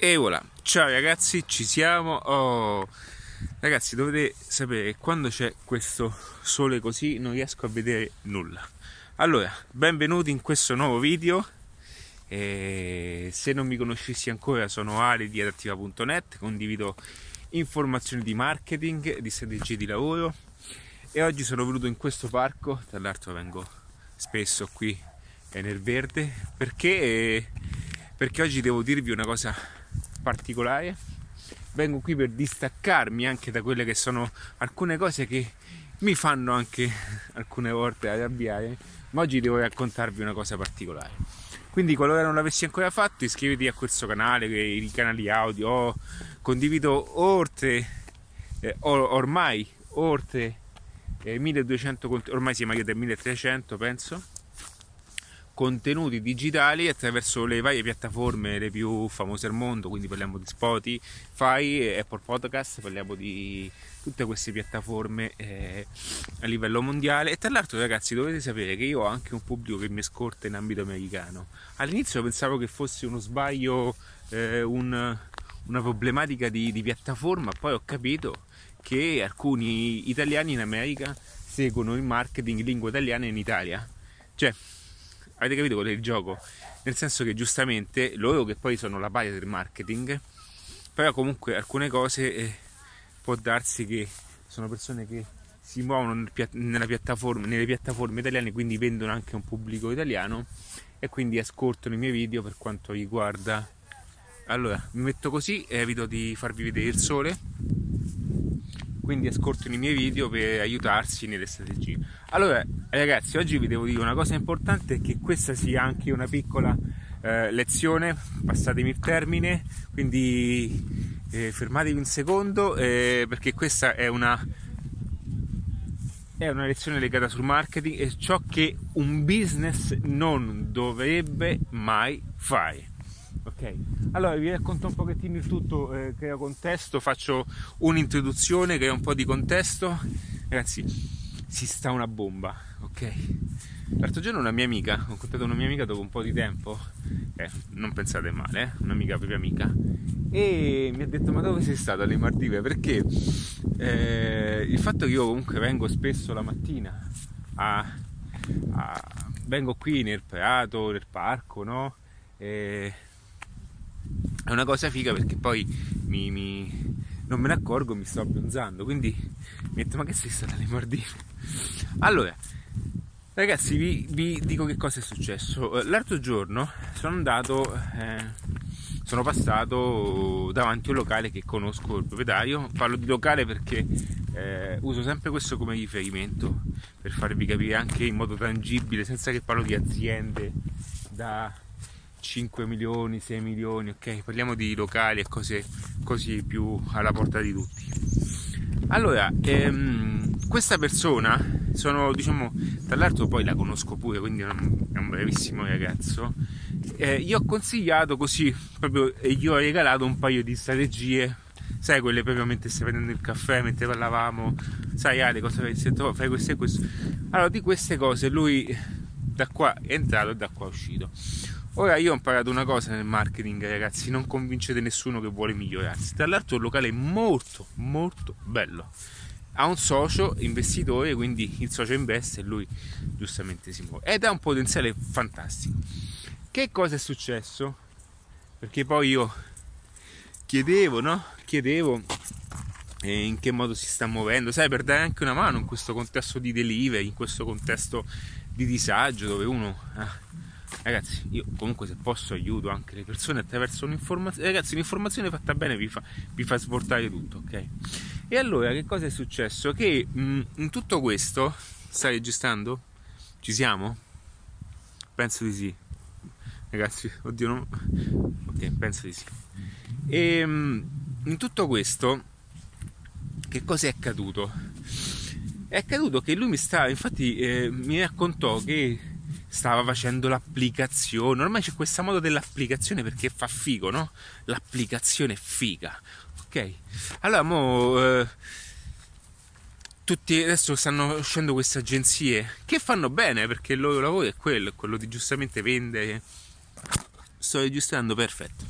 E voilà, ciao ragazzi, ci siamo. Oh. Ragazzi, dovete sapere che quando c'è questo sole così non riesco a vedere nulla. Allora, benvenuti in questo nuovo video. E se non mi conoscessi ancora, sono Ale di adattiva.net, condivido informazioni di marketing, di strategie di lavoro. E oggi sono venuto in questo parco, tra l'altro vengo spesso qui nel verde, perché, perché oggi devo dirvi una cosa particolare. Vengo qui per distaccarmi anche da quelle che sono alcune cose che mi fanno anche alcune volte arrabbiare, ma oggi devo raccontarvi una cosa particolare. Quindi qualora non l'avessi ancora fatto iscriviti a questo canale, i canali audio, condivido oltre, eh, ormai oltre eh, 1200, ormai siamo arrivati a 1300 penso, contenuti digitali attraverso le varie piattaforme le più famose al mondo, quindi parliamo di Spotify, Apple Podcast, parliamo di tutte queste piattaforme eh, a livello mondiale e tra l'altro ragazzi dovete sapere che io ho anche un pubblico che mi ascolta in ambito americano. All'inizio pensavo che fosse uno sbaglio, eh, un, una problematica di, di piattaforma, poi ho capito che alcuni italiani in America seguono il marketing in lingua italiana in Italia. Cioè, Avete capito qual è il gioco? Nel senso che giustamente loro che poi sono la paglia del marketing, però comunque alcune cose eh, può darsi che sono persone che si muovono nel piattaforma, nelle piattaforme italiane, quindi vendono anche un pubblico italiano e quindi ascoltano i miei video per quanto riguarda. Allora, mi metto così evito di farvi vedere il sole quindi ascoltano i miei video per aiutarsi nelle strategie. Allora, ragazzi, oggi vi devo dire una cosa importante che questa sia anche una piccola eh, lezione, passatemi il termine, quindi eh, fermatevi un secondo eh, perché questa è una è una lezione legata sul marketing e ciò che un business non dovrebbe mai fare. Ok, allora vi racconto un pochettino il tutto, eh, creo contesto, faccio un'introduzione, creo un po' di contesto. Ragazzi, si sta una bomba, ok? L'altro giorno una mia amica, ho incontrato una mia amica dopo un po' di tempo, eh, non pensate male, eh, un'amica propria amica, e mi ha detto ma dove sei stato alle Maldive? Perché eh, il fatto che io comunque vengo spesso la mattina a, a vengo qui nel prato, nel parco, no? E è una cosa figa perché poi mi, mi, non me ne accorgo, mi sto abbronzando. Quindi mi detto, ma che sei stata alle Maldive? Allora, ragazzi, vi, vi, dico che cosa è successo. L'altro giorno sono andato, eh, sono passato davanti a un locale che conosco il proprietario. Parlo di locale perché eh, uso sempre questo come riferimento per farvi capire anche in modo tangibile, senza che parlo di aziende da 5 milioni, 6 milioni, ok? Parliamo di locali e cose così più alla porta di tutti. Allora, ehm, questa persona, sono diciamo, tra l'altro poi la conosco pure, quindi è un, è un bravissimo ragazzo. Eh, gli ho consigliato così, proprio, e gli ho regalato un paio di strategie, sai, quelle proprio mentre stai prendendo il caffè, mentre parlavamo, sai Ale, cosa fai? Oh, fai questo e questo. Allora, di queste cose lui da qua è entrato e da qua è uscito. Ora io ho imparato una cosa nel marketing, ragazzi, non convincete nessuno che vuole migliorarsi. Tra l'altro il locale è molto, molto bello. Ha un socio investitore, quindi il socio investe e lui giustamente si muove. Ed ha un potenziale fantastico. Che cosa è successo? Perché poi io chiedevo, no? Chiedevo eh, in che modo si sta muovendo, sai, per dare anche una mano in questo contesto di delivery, in questo contesto di disagio dove uno... Eh, ragazzi io comunque se posso aiuto anche le persone attraverso un'informazione. Ragazzi un'informazione fatta bene vi fa, vi fa svoltare tutto ok? E allora che cosa è successo? Che mh, in tutto questo sta registrando? Ci siamo? Penso di sì. Ragazzi oddio non... ok penso di sì. E mh, in tutto questo che cosa è accaduto? È accaduto che lui mi stava infatti eh, mi raccontò che stava facendo l'applicazione. Ormai c'è questa moda dell'applicazione perché fa figo, no? L'applicazione è figa. Ok? Allora, mo, eh, tutti adesso stanno uscendo queste agenzie che fanno bene perché il loro lavoro è quello, quello di giustamente vendere. Sto registrando perfetto.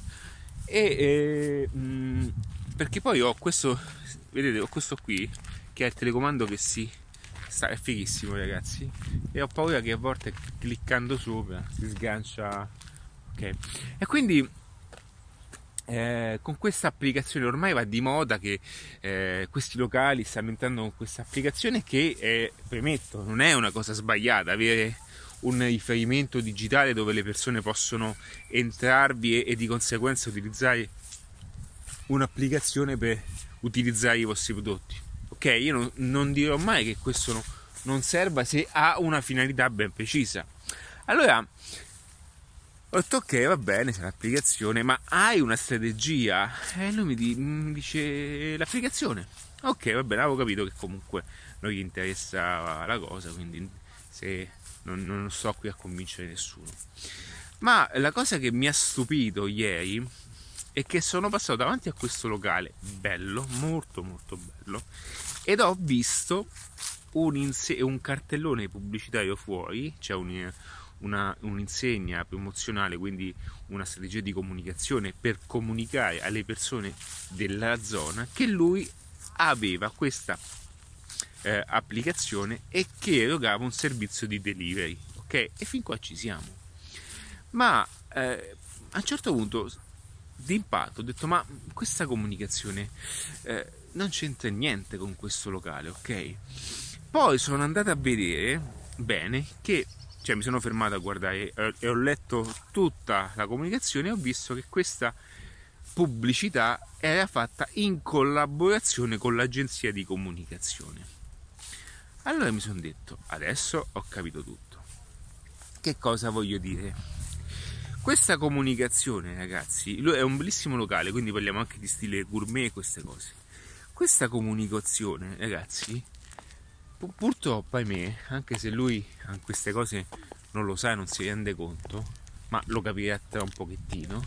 E eh, mh, perché poi ho questo, vedete, ho questo qui che è il telecomando che si è fighissimo ragazzi. E ho paura che a volte cliccando sopra si sgancia. Ok. E quindi eh, con questa applicazione ormai va di moda che eh, questi locali stanno entrando con questa applicazione che è, premetto non è una cosa sbagliata. Avere un riferimento digitale dove le persone possono entrarvi e, e di conseguenza utilizzare un'applicazione per utilizzare i vostri prodotti. Ok, io non, non dirò mai che questo no, non serva se ha una finalità ben precisa. Allora, ho detto ok, va bene, c'è l'applicazione, ma hai una strategia? E lui mi, dice l'applicazione. Ok, va bene, avevo capito che comunque non gli interessa la cosa, quindi se non, non sto qui a convincere nessuno. Ma la cosa che mi ha stupito ieri è che sono passato davanti a questo locale bello, molto molto bello, ed ho visto un, inse- un cartellone pubblicitario fuori, cioè un, una, un'insegna promozionale, quindi una strategia di comunicazione per comunicare alle persone della zona che lui aveva questa eh, applicazione e che erogava un servizio di delivery. Ok? E fin qua ci siamo. Ma eh, a un certo punto d'impatto ho detto ma questa comunicazione eh, non c'entra niente con questo locale, ok? Poi sono andato a vedere bene che cioè mi sono fermato a guardare e ho letto tutta la comunicazione e ho visto che questa pubblicità era fatta in collaborazione con l'agenzia di comunicazione. Allora mi sono detto, adesso ho capito tutto. Che cosa voglio dire? Questa comunicazione, ragazzi, è un bellissimo locale, quindi parliamo anche di stile gourmet e queste cose. Questa comunicazione, ragazzi, purtroppo, ahimè, anche se lui a queste cose non lo sa e non si rende conto, ma lo capirà tra un pochettino,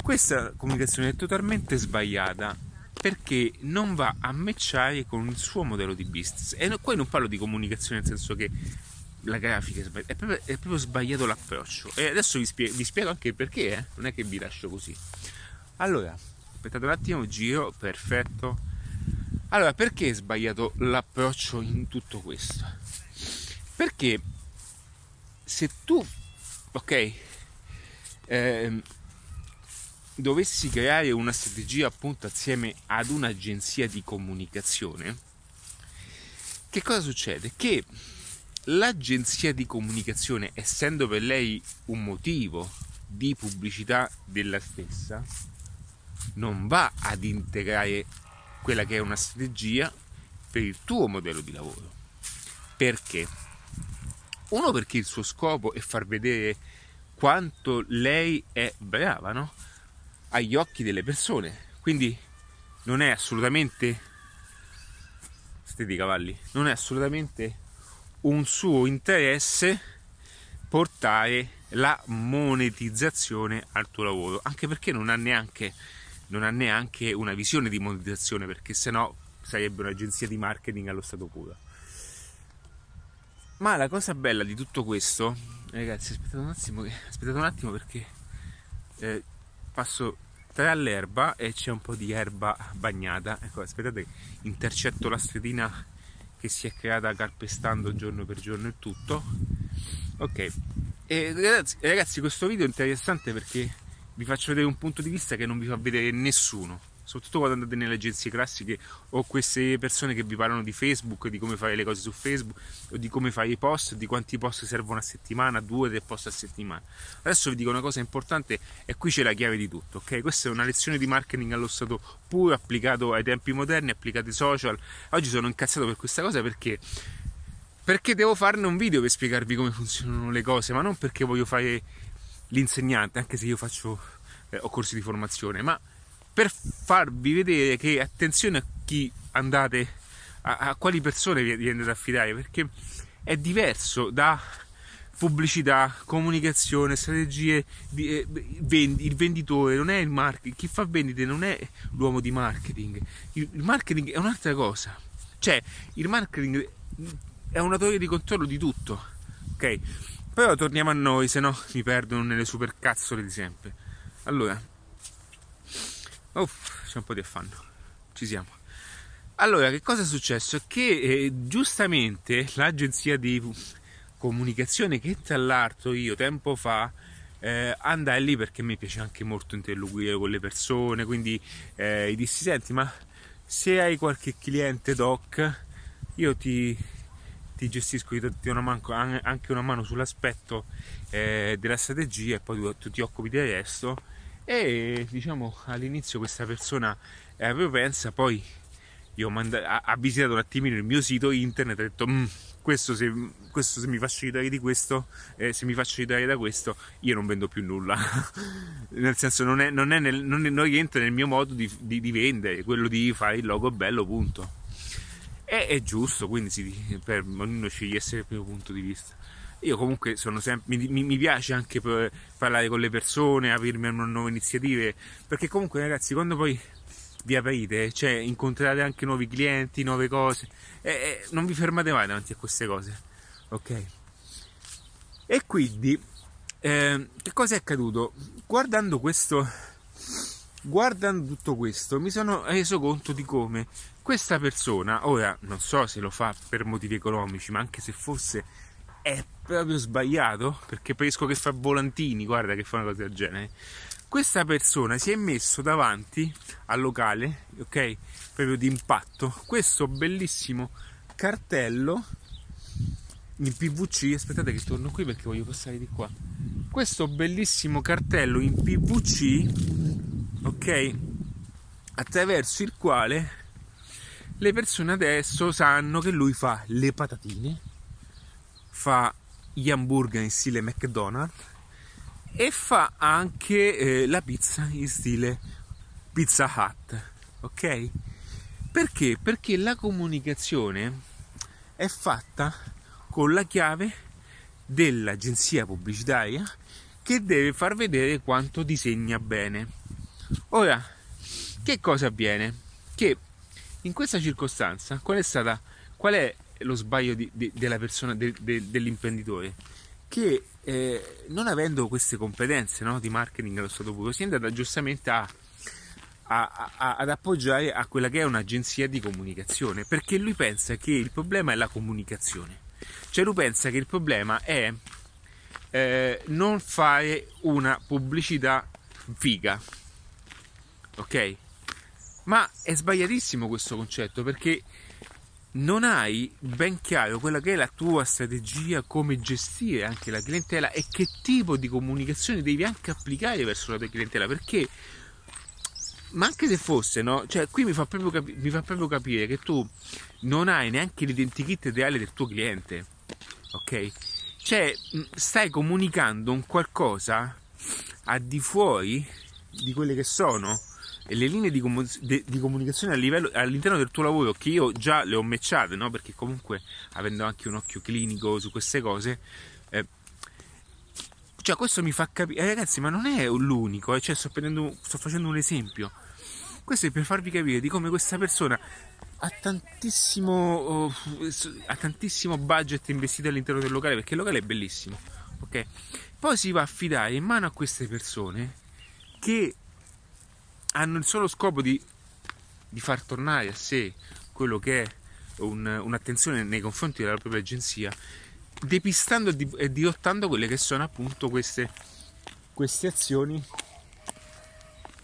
questa comunicazione è totalmente sbagliata perché non va a matchare con il suo modello di business. E poi non parlo di comunicazione nel senso che la grafica è sbagliata, è proprio, è proprio sbagliato l'approccio. E adesso vi spiego, vi spiego anche perché, eh? non è che vi lascio così. Allora, aspettate un attimo, giro, perfetto. Allora, perché è sbagliato l'approccio in tutto questo? Perché se tu, ok, eh, dovessi creare una strategia appunto assieme ad un'agenzia di comunicazione, che cosa succede? Che l'agenzia di comunicazione, essendo per lei un motivo di pubblicità della stessa, non va ad integrare quella che è una strategia per il tuo modello di lavoro. Perché? Uno perché il suo scopo è far vedere quanto lei è brava, no? agli occhi delle persone. Quindi non è assolutamente stedi cavalli, non è assolutamente un suo interesse portare la monetizzazione al tuo lavoro, anche perché non ha neanche, non ha neanche una visione di monetizzazione, perché sennò sarebbe un'agenzia di marketing allo stato puro. Ma la cosa bella di tutto questo, ragazzi, aspettate un attimo, aspettate un attimo perché eh, passo tra l'erba e c'è un po' di erba bagnata. Ecco, aspettate, intercetto la stradina che si è creata calpestando giorno per giorno il tutto. Ok, e ragazzi, ragazzi questo video è interessante perché vi faccio vedere un punto di vista che non vi fa vedere nessuno soprattutto quando andate nelle agenzie classiche o queste persone che vi parlano di Facebook, di come fare le cose su Facebook o di come fare i post, di quanti post servono a settimana, due tre post a settimana. Adesso vi dico una cosa importante e qui c'è la chiave di tutto, ok? Questa è una lezione di marketing allo stato puro applicato ai tempi moderni, applicato ai social. Oggi sono incazzato per questa cosa perché perché devo farne un video per spiegarvi come funzionano le cose, ma non perché voglio fare l'insegnante, anche se io faccio eh, ho corsi di formazione, ma per farvi vedere che attenzione a chi andate, a, a quali persone vi, andate a fidare, perché è diverso da pubblicità, comunicazione, strategie, di, eh, vendi, il venditore non è il marketing, chi fa vendite non è l'uomo di marketing, il, il marketing è un'altra cosa, cioè il marketing è un autore di controllo di tutto, ok? Però torniamo a noi, se no mi perdono nelle supercazzole di sempre. Allora, Uff, c'è un po' di affanno. Ci siamo. Allora, che cosa è successo? Che eh, giustamente l'agenzia di comunicazione che tra l'altro io tempo fa eh, andai lì perché mi piace anche molto interloquire con le persone, quindi eh, dissi senti ma se hai qualche cliente doc io ti, ti gestisco, ti do una mano, anche una mano sull'aspetto eh, della strategia e poi tu, tu, ti occupi del resto e diciamo all'inizio questa persona eh, pensa poi io manda- ha, visitato un attimino il mio sito internet e ha detto mm, questo, se, questo se mi faccio aiutare di questo eh, se mi faccio aiutare da questo io non vendo più nulla. Nel senso non, è, non, è nel, non, non rientra nel mio modo di, di, di, vendere quello di fare il logo bello punto e è giusto quindi si, per ognuno scegliesse il proprio punto di vista io comunque sono sempre, mi, mi, piace anche parlare con le persone, aprirmi a nuove iniziative, perché comunque ragazzi quando poi vi aprite, cioè incontrate anche nuovi clienti, nuove cose e, e non vi fermate mai davanti a queste cose, ok? E quindi eh, che cosa è accaduto? Guardando questo, guardando tutto questo, mi sono reso conto di come questa persona, ora non so se lo fa per motivi economici, ma anche se fosse è proprio sbagliato, perché penso che fa volantini, guarda che fa una cosa del genere questa persona si è messo davanti al locale, ok? Proprio di impatto, questo bellissimo cartello in PVC. Aspettate che torno qui perché voglio passare di qua. Questo bellissimo cartello in PVC, ok? Attraverso il quale le persone adesso sanno che lui fa le patatine, fa gli hamburger in stile McDonald's e fa anche eh, la pizza in stile Pizza Hut, ok? Perché? Perché la comunicazione è fatta con la chiave dell'agenzia pubblicitaria che deve far vedere quanto disegna bene. Ora, che cosa avviene? Che in questa circostanza, qual è stata qual è lo sbaglio di, di, della persona, de, de, dell'imprenditore? che eh, non avendo queste competenze no, di marketing allo stato puro si è andata giustamente a, a, a, ad appoggiare a quella che è un'agenzia di comunicazione perché lui pensa che il problema è la comunicazione cioè lui pensa che il problema è eh, non fare una pubblicità figa ok ma è sbagliatissimo questo concetto perché non hai ben chiaro quella che è la tua strategia, come gestire anche la clientela e che tipo di comunicazione devi anche applicare verso la tua clientela, perché ma anche se fosse, no? Cioè, qui mi fa, capi- mi fa proprio, capire che tu non hai neanche l'identikit ideale del tuo cliente, ok? Cioè, stai comunicando un qualcosa a di fuori di quelle che sono le linee di, comu- de- di comunicazione livello, all'interno del tuo lavoro che io già le ho matchate, no? perché comunque avendo anche un occhio clinico su queste cose, eh, cioè questo mi fa capire, eh, ragazzi, ma non è l'unico, eh? cioè, sto, prendendo, sto facendo un esempio. Questo è per farvi capire di come questa persona ha tantissimo, oh, ha tantissimo budget investito all'interno del locale, perché il locale è bellissimo, ok? Poi si va a affidare in mano a queste persone che hanno il solo scopo di, di far tornare a sé quello che è un, un'attenzione nei confronti della propria agenzia, depistando e, di, dirottando quelle che sono appunto queste, queste azioni,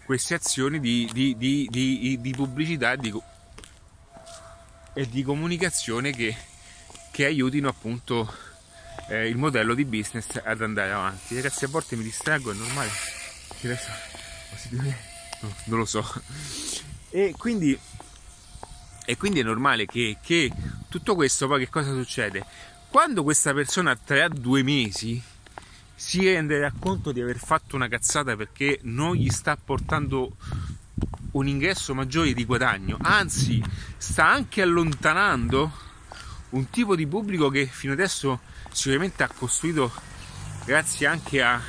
queste azioni di, di, di pubblicità e di comunicazione che, che aiutino appunto eh, il modello di business ad andare avanti. Ragazzi, a volte mi distraggo, è normale. Adesso, non lo so. E quindi, e quindi è normale che, che, tutto questo poi che cosa succede? Quando questa persona tra due mesi si renderà conto di aver fatto una cazzata perché non gli sta portando un ingresso maggiore di guadagno, anzi sta anche allontanando un tipo di pubblico che fino adesso sicuramente ha costruito grazie anche a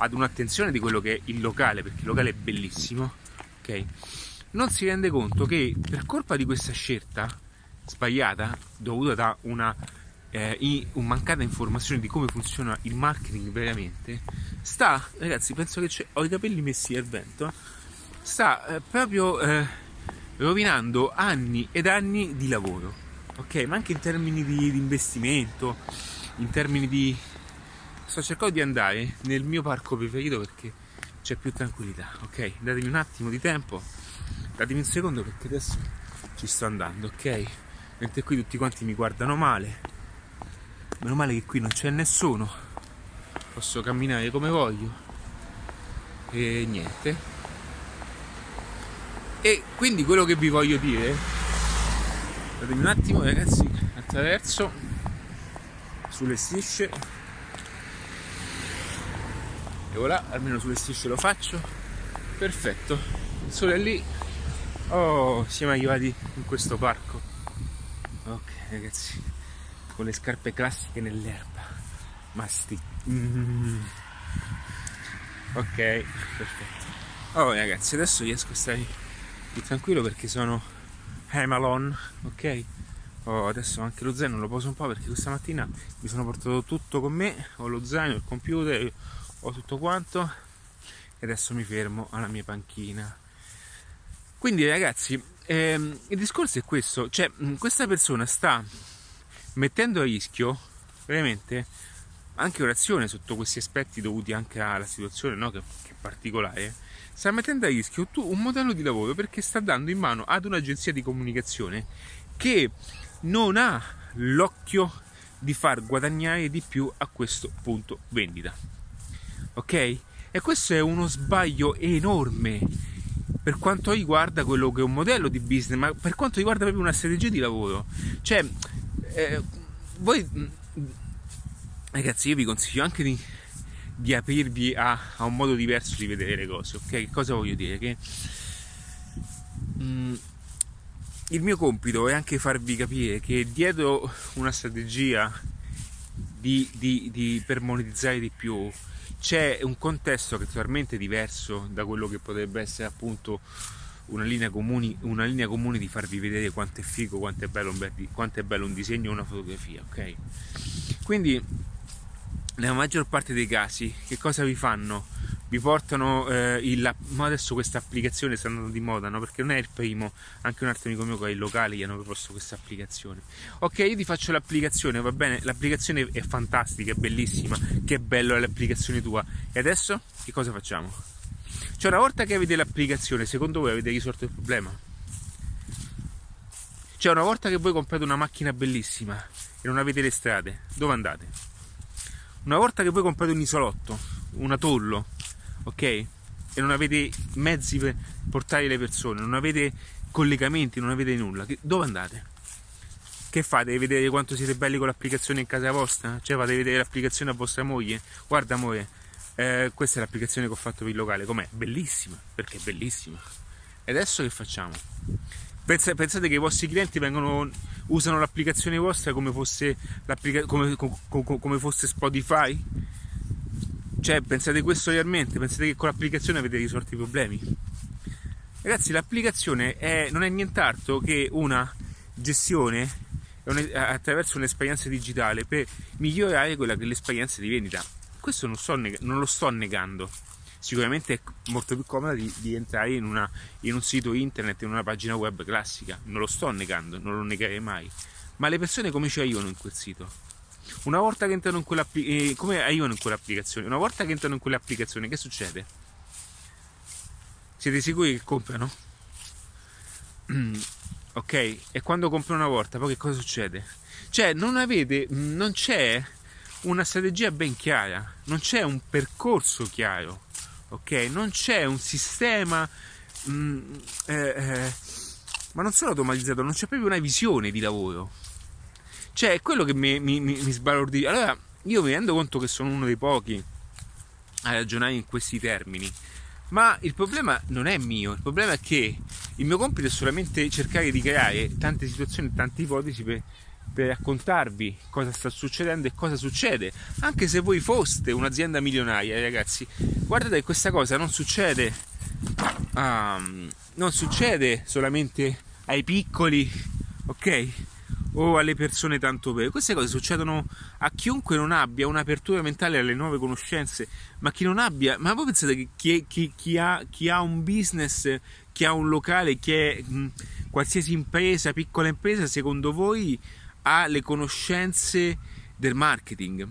ad un'attenzione di quello che è il locale, perché il locale è bellissimo, ok? Non si rende conto che per colpa di questa scelta sbagliata, dovuta da una eh, un mancata informazione di come funziona il marketing veramente, sta, ragazzi, penso che ho i capelli messi al vento, sta eh, proprio eh, rovinando anni ed anni di lavoro, ok? Ma anche in termini di, di investimento, in termini di... Sto cercando di andare nel mio parco preferito perché c'è più tranquillità, ok? Datemi un attimo di tempo, datemi un secondo perché adesso ci sto andando, ok? Mentre qui tutti quanti mi guardano male. Meno male che qui non c'è nessuno. Posso camminare come voglio. E niente. E quindi quello che vi voglio dire, datemi un attimo ragazzi, attraverso sulle strisce. E voilà, almeno sulle strisce lo faccio. Perfetto. Il sole è lì. Oh, siamo arrivati in questo parco ok ragazzi con le scarpe classiche nell'erba ma sti mm. ok perfetto oh ragazzi adesso riesco a stare più tranquillo perché sono Hamalon ok oh, adesso anche lo zaino lo poso un po' perché questa mattina mi sono portato tutto con me ho lo zaino, il computer ho tutto quanto e adesso mi fermo alla mia panchina quindi ragazzi ehm, il discorso è questo, cioè questa persona sta mettendo a rischio veramente anche orazione sotto questi aspetti dovuti anche alla situazione no? che, che, è particolare, sta mettendo a rischio un modello di lavoro perché sta dando in mano ad un'agenzia di comunicazione che non ha l'occhio di far guadagnare di più a questo punto vendita. Ok? E questo è uno sbaglio enorme per quanto riguarda quello che è un modello di business, ma per quanto riguarda proprio una strategia di lavoro. Cioè, eh, voi mm, ragazzi, io vi consiglio anche di, di aprirvi a, a, un modo diverso di vedere le cose, ok? Che cosa voglio dire? Che mh, mm, il mio compito è anche farvi capire che dietro una strategia di, di, di, per monetizzare di più c'è un contesto che è totalmente diverso da quello che potrebbe essere appunto una linea, comuni, una linea comune di farvi vedere quanto è figo, quanto è bello quanto è bello un disegno o una fotografia, ok? Quindi nella maggior parte dei casi che cosa vi fanno? Vi portano eh, il, ma adesso queste applicazioni stanno andando di moda no? perché non è il primo anche un altro amico mio che ha il locale gli hanno proposto questa applicazione. Ok io ti faccio l'applicazione va bene? L'applicazione è fantastica è bellissima. Che bello è l'applicazione tua. E adesso che cosa facciamo? Cioè una volta che avete l'applicazione secondo voi avete risolto il problema? Cioè una volta che voi comprate una macchina bellissima e non avete le strade dove andate? Una volta che voi comprate un isolotto un atollo ok? E non avete mezzi per portare le persone, non avete collegamenti, non avete nulla, dove andate? Che fate? Vedere quanto siete belli con l'applicazione in casa vostra? Cioè fate vedere l'applicazione a vostra moglie? Guarda amore, eh, questa è l'applicazione che ho fatto per il locale, com'è? Bellissima, perché è bellissima. E adesso che facciamo? Pensate che i vostri clienti vengono, usano l'applicazione vostra come fosse, come, come, come fosse Spotify? Cioè, pensate questo realmente? Pensate che con l'applicazione avete risolto i problemi? Ragazzi, l'applicazione è, non è nient'altro che una gestione attraverso un'esperienza digitale per migliorare quella che è l'esperienza di vendita. Questo non, so, non lo sto negando. Sicuramente è molto più comoda di, di entrare in, una, in un sito internet, in una pagina web classica. Non lo sto negando, non lo negherei mai. Ma le persone come ci arrivano in quel sito? Una volta che entrano in quell'applicazione, eh, come arrivano in quell'applicazione? Una volta che entrano in quell'applicazione, che succede? Siete sicuri che comprano? ok? E quando comprano una volta, poi che cosa succede? Cioè, non avete, non c'è una strategia ben chiara, non c'è un percorso chiaro, ok? Non c'è un sistema, mh, mm, eh, eh, ma non solo automatizzato, non c'è proprio una visione di lavoro cioè, è quello che mi, mi, mi, mi sbalordisce. Allora, io mi rendo conto che sono uno dei pochi a ragionare in questi termini. Ma il problema non è mio, il problema è che il mio compito è solamente cercare di creare tante situazioni, tante ipotesi per, per raccontarvi cosa sta succedendo e cosa succede. Anche se voi foste un'azienda milionaria, ragazzi, guardate che questa cosa non succede, um, non succede solamente ai piccoli, ok? O alle persone tanto per. Queste cose succedono a chiunque non abbia un'apertura mentale alle nuove conoscenze, ma chi non abbia, ma voi pensate che chi, chi, chi, ha, chi ha, un business, chi ha un locale, chi è mh, qualsiasi impresa, piccola impresa, secondo voi ha le conoscenze del marketing?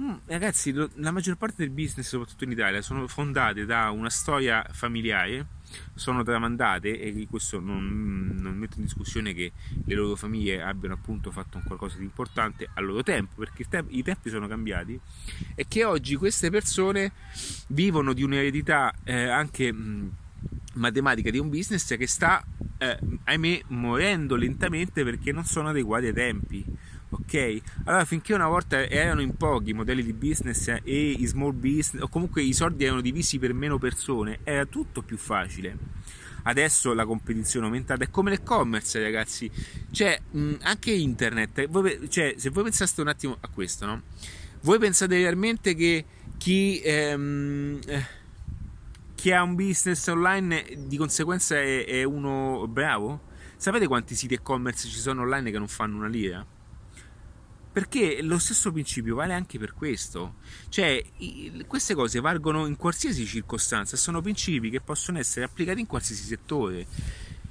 Mm, ragazzi, la maggior parte del business, soprattutto in Italia, sono fondate da una storia familiare sono tramandate e questo non, non metto in discussione che le loro famiglie abbiano appunto fatto qualcosa di importante al loro tempo perché i tempi sono cambiati e che oggi queste persone vivono di un'eredità eh, anche mh, matematica di un business che sta eh, ahimè morendo lentamente perché non sono adeguati ai tempi ok? Allora finché una volta erano in pochi i modelli di business e i small business o comunque i soldi erano divisi per meno persone, era tutto più facile. Adesso la competizione è aumentata, è come l'e-commerce ragazzi, cioè mh, anche internet, voi, cioè, se voi pensaste un attimo a questo, no? Voi pensate realmente che chi... Ehm, eh, chi ha un business online di conseguenza è, è uno bravo? Sapete quanti siti e-commerce ci sono online che non fanno una lira? Perché lo stesso principio vale anche per questo. Cioè, queste cose valgono in qualsiasi circostanza, sono principi che possono essere applicati in qualsiasi settore.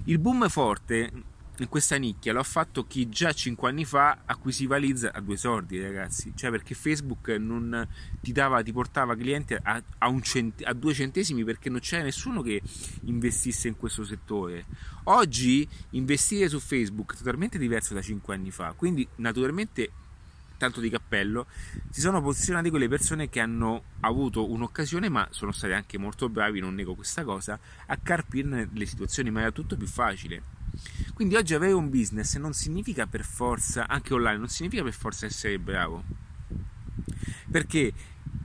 Il boom forte in questa nicchia lo ha fatto chi già 5 anni fa acquisiva leads a due soldi, ragazzi. Cioè, perché Facebook non ti, dava, ti portava clienti a, a, cent- a due centesimi perché non c'era nessuno che investisse in questo settore. Oggi investire su Facebook è totalmente diverso da 5 anni fa, quindi naturalmente tanto di cappello, si sono posizionati quelle persone che hanno avuto un'occasione, ma sono stati anche molto bravi, non nego questa cosa, a carpirne le situazioni, ma era tutto più facile. Quindi oggi avere un business non significa per forza, anche online, non significa per forza essere bravo. Perché?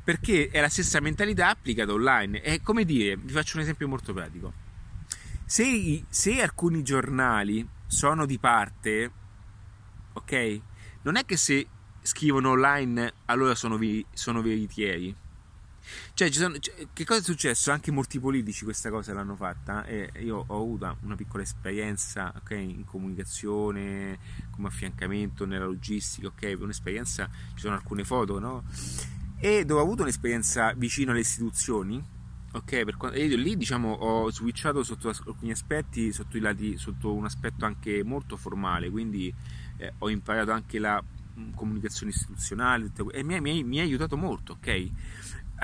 Perché è la stessa mentalità applicata online. È come dire, vi faccio un esempio molto pratico. Se, se alcuni giornali sono di parte, ok? Non è che se scrivono online allora sono, vi, sono veritieri. Cioè, sono, cioè, che cosa è successo? Anche molti politici questa cosa l'hanno fatta e io ho avuto una piccola esperienza okay, in comunicazione, come affiancamento, nella logistica, ok? Un'esperienza, ci sono alcune foto, no? E dove ho avuto un'esperienza vicino alle istituzioni, ok? Per, io lì diciamo ho switchato sotto alcuni aspetti, sotto, i lati, sotto un aspetto anche molto formale, quindi eh, ho imparato anche la comunicazione istituzionale e mi, mi, mi ha aiutato molto, ok?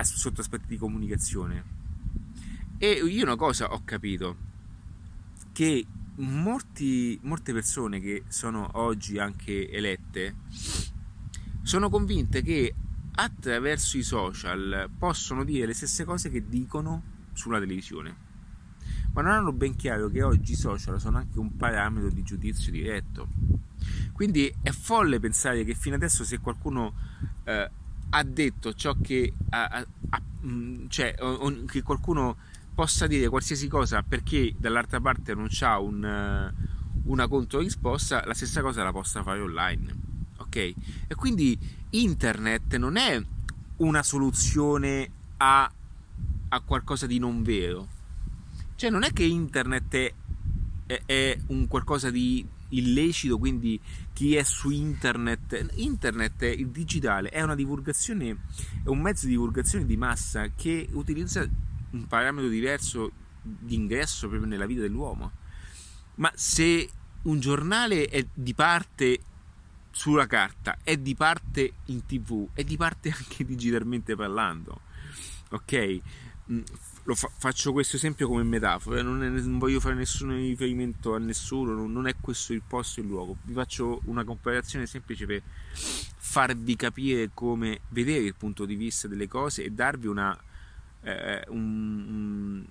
Sotto aspetti di comunicazione. E io una cosa ho capito, che molti, molte persone che sono oggi anche elette sono convinte che attraverso i social possono dire le stesse cose che dicono sulla televisione ma non hanno ben chiaro che oggi i social sono anche un parametro di giudizio diretto quindi è folle pensare che fino adesso se qualcuno eh, ha detto ciò che ha, ha, cioè o, che qualcuno possa dire qualsiasi cosa perché dall'altra parte non c'ha un, eh, una controrisposta, la stessa cosa la possa fare online. Ok? E quindi internet non è una soluzione a, a qualcosa di non vero. Cioè non è che internet è, è, è un qualcosa di illecito, quindi chi è su internet, internet, il digitale è una divulgazione, è un mezzo di divulgazione di massa che utilizza un parametro diverso di ingresso proprio nella vita dell'uomo. Ma se un giornale è di parte sulla carta, è di parte in tv, è di parte anche digitalmente parlando, ok? Fa, faccio questo esempio come metafora, non, è, non, voglio fare nessun riferimento a nessuno, non, non, è questo il posto e il luogo. Vi faccio una comparazione semplice per farvi capire come vedere il punto di vista delle cose e darvi una, eh, un,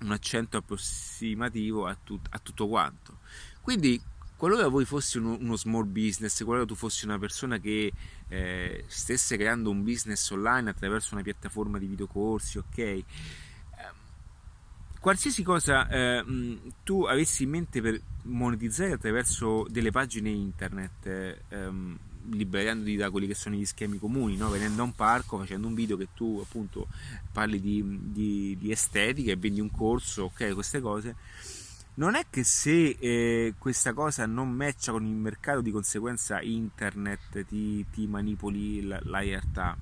un, accento approssimativo a, tut, a tutto quanto. Quindi qualora voi fossi uno, uno, small business, qualora tu fossi una persona che eh, stesse creando un business online attraverso una piattaforma di videocorsi, ok? Qualsiasi cosa eh, tu avessi in mente per monetizzare attraverso delle pagine internet, ehm, liberandoti da quelli che sono gli schemi comuni, no? venendo a un parco, facendo un video che tu appunto parli di, di, di estetica e vendi un corso, ok, queste cose, non è che se eh, questa cosa non matcha con il mercato, di conseguenza internet ti, ti manipoli la, la realtà.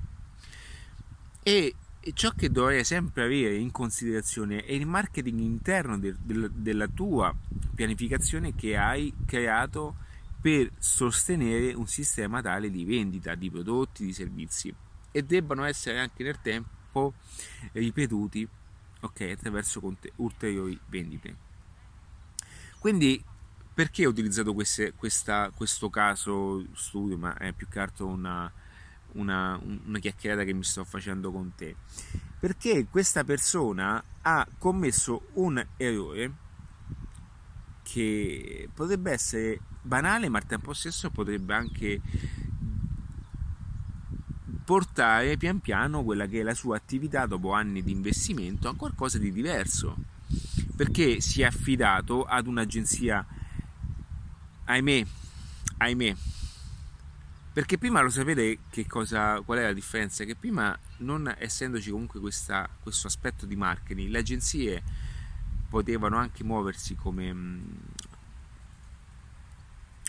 E ciò che dovrai sempre avere in considerazione è il marketing interno de, de, della tua pianificazione che hai creato per sostenere un sistema tale di vendita di prodotti, di servizi e debbano essere anche nel tempo ripetuti okay, attraverso ulteriori vendite. Quindi perché ho utilizzato queste, questa, questo caso studio, ma è più che altro una, una, una chiacchierata che mi sto facendo con te? Perché questa persona ha commesso un errore che potrebbe essere banale, ma al tempo stesso potrebbe anche portare pian piano quella che è la sua attività dopo anni di investimento a qualcosa di diverso perché si è affidato ad un'agenzia, ahimè, ahimè, perché prima lo sapete che cosa, qual è la differenza? Che prima, non essendoci comunque questa, questo aspetto di marketing, le agenzie potevano anche muoversi come, mm,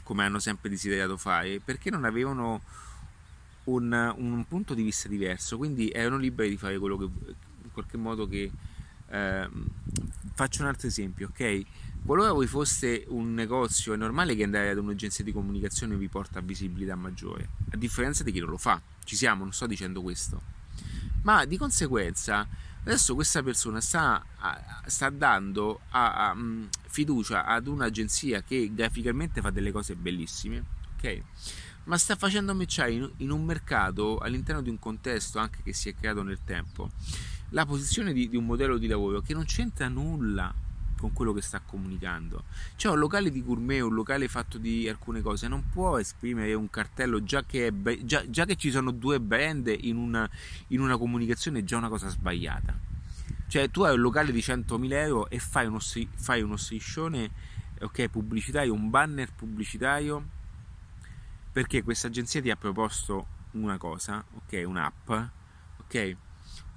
come hanno sempre desiderato fare, perché non avevano un, un, punto di vista diverso, quindi erano liberi di fare quello che in qualche modo che eh, faccio un altro esempio, ok? Qualora voi foste un negozio, è normale che andare ad un'agenzia di comunicazione vi porta visibilità maggiore, a differenza di chi non lo fa. Ci siamo, non sto dicendo questo. Ma di conseguenza, adesso questa persona sta, sta dando a, a, mm, fiducia ad un'agenzia che graficamente fa delle cose bellissime, ok? Ma sta facendo matchare in, in un mercato all'interno di un contesto anche che si è creato nel tempo la posizione di, di, un modello di lavoro che non c'entra nulla con quello che sta comunicando. Cioè un locale di gourmet, un locale fatto di alcune cose, non può esprimere un cartello già che, be- già, già che ci sono due brand in una, in una comunicazione è già una cosa sbagliata. Cioè tu hai un locale di 100.000 euro e fai uno, fai uno striscione ok, pubblicitario, un banner pubblicitario perché questa agenzia ti ha proposto una cosa, ok, un'app, ok?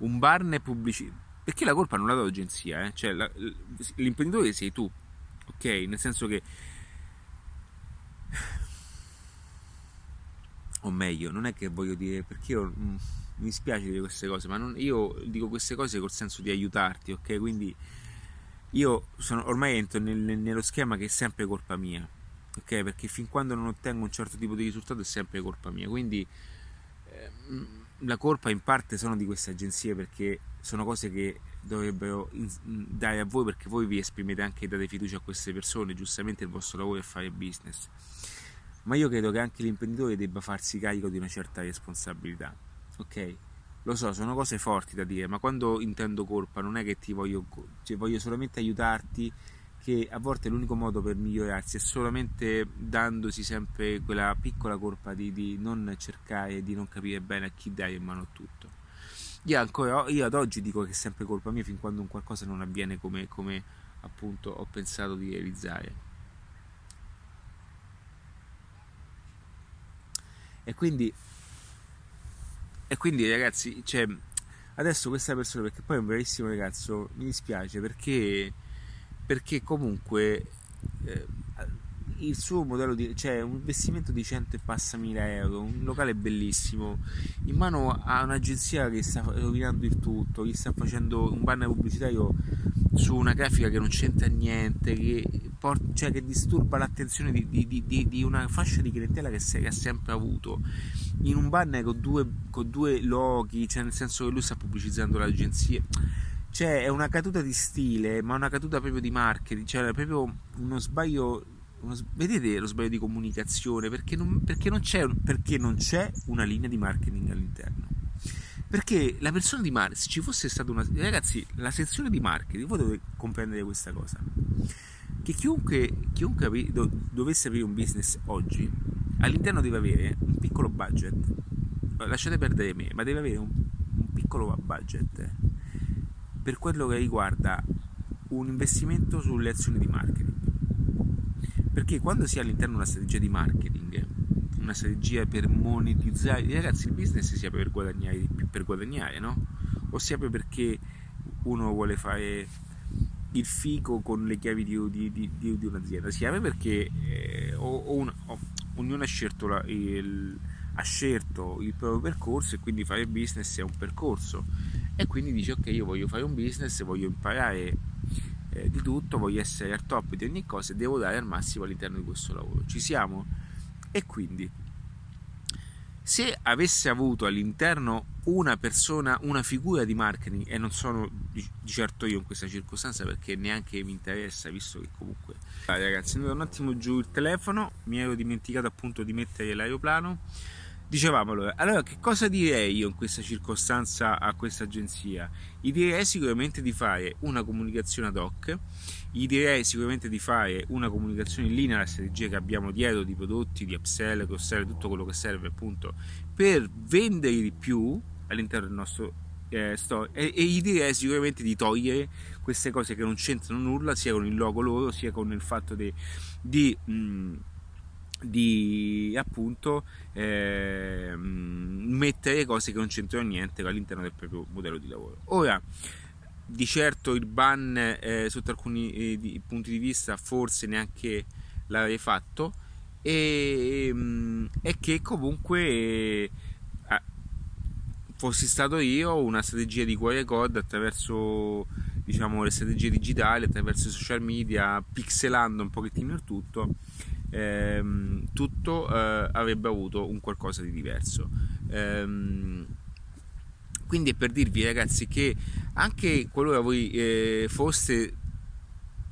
un barne pubblicitario. Perché la colpa non l'ha dato l'agenzia, eh? cioè la, l'imprenditore sei tu, ok? Nel senso che. O meglio, non è che voglio dire perché io mm, mi spiace dire queste cose, ma non, io dico queste cose col senso di aiutarti, ok? Quindi io sono, ormai entro nel, nello schema che è sempre colpa mia, ok? Perché fin quando non ottengo un certo tipo di risultato è sempre colpa mia, quindi. Eh, la colpa in parte sono di queste agenzie perché sono cose che dovrebbero dare a voi perché voi vi esprimete anche date fiducia a queste persone, giustamente il vostro lavoro è fare business. Ma io credo che anche l'imprenditore debba farsi carico di una certa responsabilità. Ok? Lo so, sono cose forti da dire, ma quando intendo colpa non è che ti voglio, cioè voglio solamente aiutarti che a volte l'unico modo per migliorarsi è solamente dandosi sempre quella piccola colpa di, di non cercare di non capire bene a chi dai in mano tutto. Io, ancora, io ad oggi dico che è sempre colpa mia fin quando un qualcosa non avviene come, come appunto ho pensato di realizzare. E quindi, e quindi ragazzi, cioè, adesso questa persona, perché poi è un bravissimo ragazzo, mi dispiace perché perché comunque eh, il suo modello di cioè un investimento di 100 e passa mila euro un locale bellissimo in mano a un'agenzia che sta rovinando il tutto gli sta facendo un banner pubblicitario su una grafica che non c'entra niente che, porta, cioè, che disturba l'attenzione di, di, di, di, una fascia di clientela che, che, ha sempre avuto in un banner con due, con due loghi cioè nel senso che lui sta pubblicizzando l'agenzia cioè è una caduta di stile, ma una caduta proprio di marketing, cioè è proprio uno sbaglio. Uno, vedete lo sbaglio di comunicazione? Perché non, perché, non perché non, c'è, una linea di marketing all'interno. Perché la persona di marketing, se ci fosse stata una. Ragazzi, la sezione di marketing, voi dovete comprendere questa cosa. Che chiunque, chiunque dovesse aprire un business oggi, all'interno deve avere un piccolo budget. Lasciate perdere me, ma deve avere un, un piccolo budget per quello che riguarda un investimento sulle azioni di marketing. Perché quando si ha all'interno una strategia di marketing, una strategia per monetizzare, ragazzi, il business si apre per guadagnare di più, per guadagnare, no? O si apre perché uno vuole fare il fico con le chiavi di, di, di, di un'azienda, si chiama perché eh, o, o un, o, ognuno ha scelto, la, il, ha scelto il proprio percorso e quindi fare business è un percorso e quindi dice ok io voglio fare un business, voglio imparare eh, di tutto, voglio essere al top di ogni cosa e devo dare al massimo all'interno di questo lavoro. Ci siamo? E quindi se avesse avuto all'interno una persona, una figura di marketing, e non sono di certo io in questa circostanza perché neanche mi interessa, visto che comunque. Allora, ragazzi, andato un attimo giù il telefono, mi ero dimenticato appunto di mettere l'aeroplano. Dicevamo allora, allora che cosa direi io in questa circostanza a questa agenzia? Gli direi sicuramente di fare una comunicazione ad hoc, gli direi sicuramente di fare una comunicazione in linea alla strategia che abbiamo dietro di prodotti, di upsell, cross-sell, tutto quello che serve appunto per vendere di più all'interno del nostro eh, store e, e, gli direi sicuramente di togliere queste cose che non c'entrano nulla sia con il logo loro sia con il fatto de, di... Mh, di appunto eh, mettere cose che non c'entrano niente all'interno del proprio modello di lavoro. Ora, di certo il ban eh, sotto alcuni eh, di, punti di vista forse neanche l'avrei fatto e, mm, e che comunque eh, fossi stato io una strategia di QR code attraverso diciamo le strategie digitali attraverso i social media pixelando un pochettino il tutto ehm, tutto eh, avrebbe avuto un qualcosa di diverso. Ehm, quindi è per dirvi ragazzi che anche qualora voi eh, foste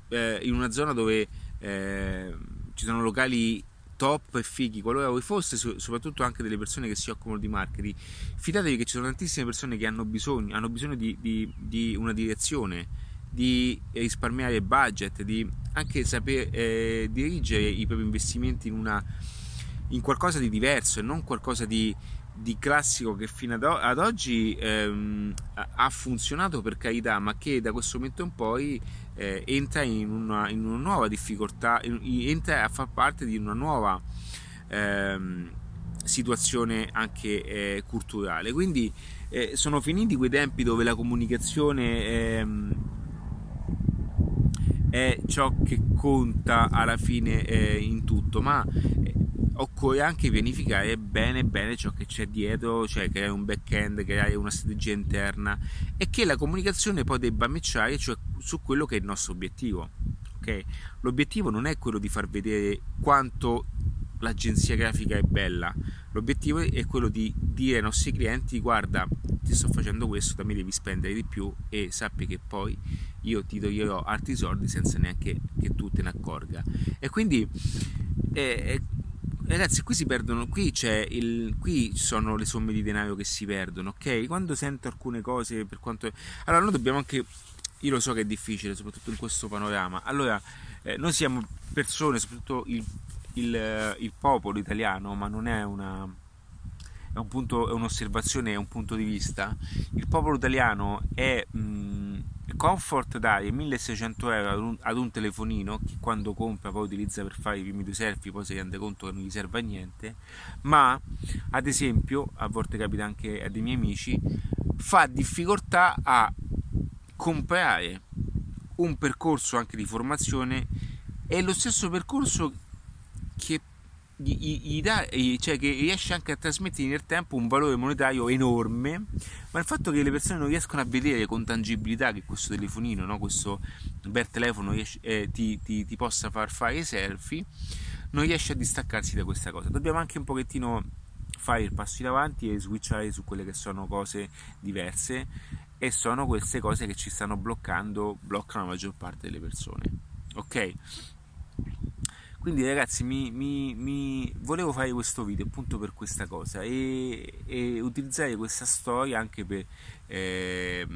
eh, in una zona dove eh, ci sono locali top e fighi, qualora voi foste, soprattutto anche delle persone che si occupano di marketing, fidatevi che ci sono tantissime persone che hanno bisogno, hanno bisogno di, di, di una direzione, di risparmiare budget, di anche saper eh, dirigere i propri investimenti in, una, in, qualcosa di diverso e non qualcosa di, di classico che fino ad, ad oggi ehm, ha funzionato per carità, ma che da questo momento in poi eh, entra in una, in una, nuova difficoltà, entra a far parte di una nuova ehm, situazione anche eh, culturale. Quindi eh, sono finiti quei tempi dove la comunicazione ehm, è ciò che conta alla fine eh, in tutto, ma eh, occorre anche pianificare bene bene ciò che c'è dietro, cioè creare un back-end, creare una strategia interna e che la comunicazione poi debba matchare cioè, su quello che è il nostro obiettivo. Okay? L'obiettivo non è quello di far vedere quanto l'agenzia grafica è bella, l'obiettivo è quello di dire ai nostri clienti guarda ti sto facendo questo, da me devi spendere di più e sappi che poi io ti toglierò altri soldi senza neanche che tu te ne accorga. E quindi eh, ragazzi qui si perdono qui il qui sono le somme di denaro che si perdono ok quando sento alcune cose per quanto allora noi dobbiamo anche io lo so che è difficile soprattutto in questo panorama allora eh, noi siamo persone soprattutto il, il, il popolo italiano ma non è una è, un punto, è un'osservazione, è un punto di vista. Il popolo italiano è mh, comfort dare 1600 euro ad un, ad un, telefonino che quando compra poi utilizza per fare i primi due selfie, poi si rende conto che non gli serve a niente, ma ad esempio, a volte capita anche a dei miei amici, fa difficoltà a comprare un percorso anche di formazione è lo stesso percorso che gli, gli dà, cioè che riesce anche a trasmettere nel tempo un valore monetario enorme, ma il fatto che le persone non riescono a vedere con tangibilità che questo telefonino, no? questo bel telefono riesce, eh, ti, ti, ti, possa far fare i selfie, non riesce a distaccarsi da questa cosa. Dobbiamo anche un pochettino fare il passo in avanti e switchare su quelle che sono cose diverse e sono queste cose che ci stanno bloccando, bloccano la maggior parte delle persone. Ok? Quindi ragazzi mi, mi, mi, volevo fare questo video appunto per questa cosa e, e utilizzare questa storia anche per, eh,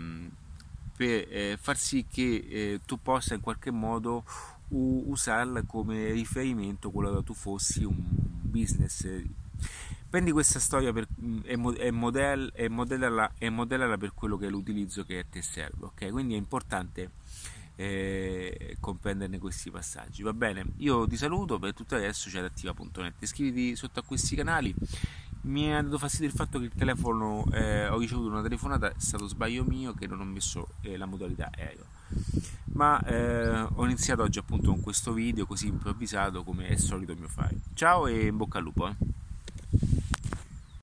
per eh, far sì che eh, tu possa in qualche modo u- usarla come riferimento qualora tu fossi un business. Prendi questa storia per, e, e, modell, e, modellala, e modellala per quello che è l'utilizzo che a te serve. Ok? Quindi è importante eh, comprenderne questi passaggi. Va bene, io ti saluto, per tutto adesso c'è attiva.net. Iscriviti sotto a questi canali. Mi ha dato fastidio il fatto che il telefono eh, ho ricevuto una telefonata, è stato sbaglio mio che non ho messo eh, la modalità aereo. ma eh, ho iniziato oggi appunto con questo video così improvvisato come è solito mio fare. Ciao e in bocca al lupo! Eh.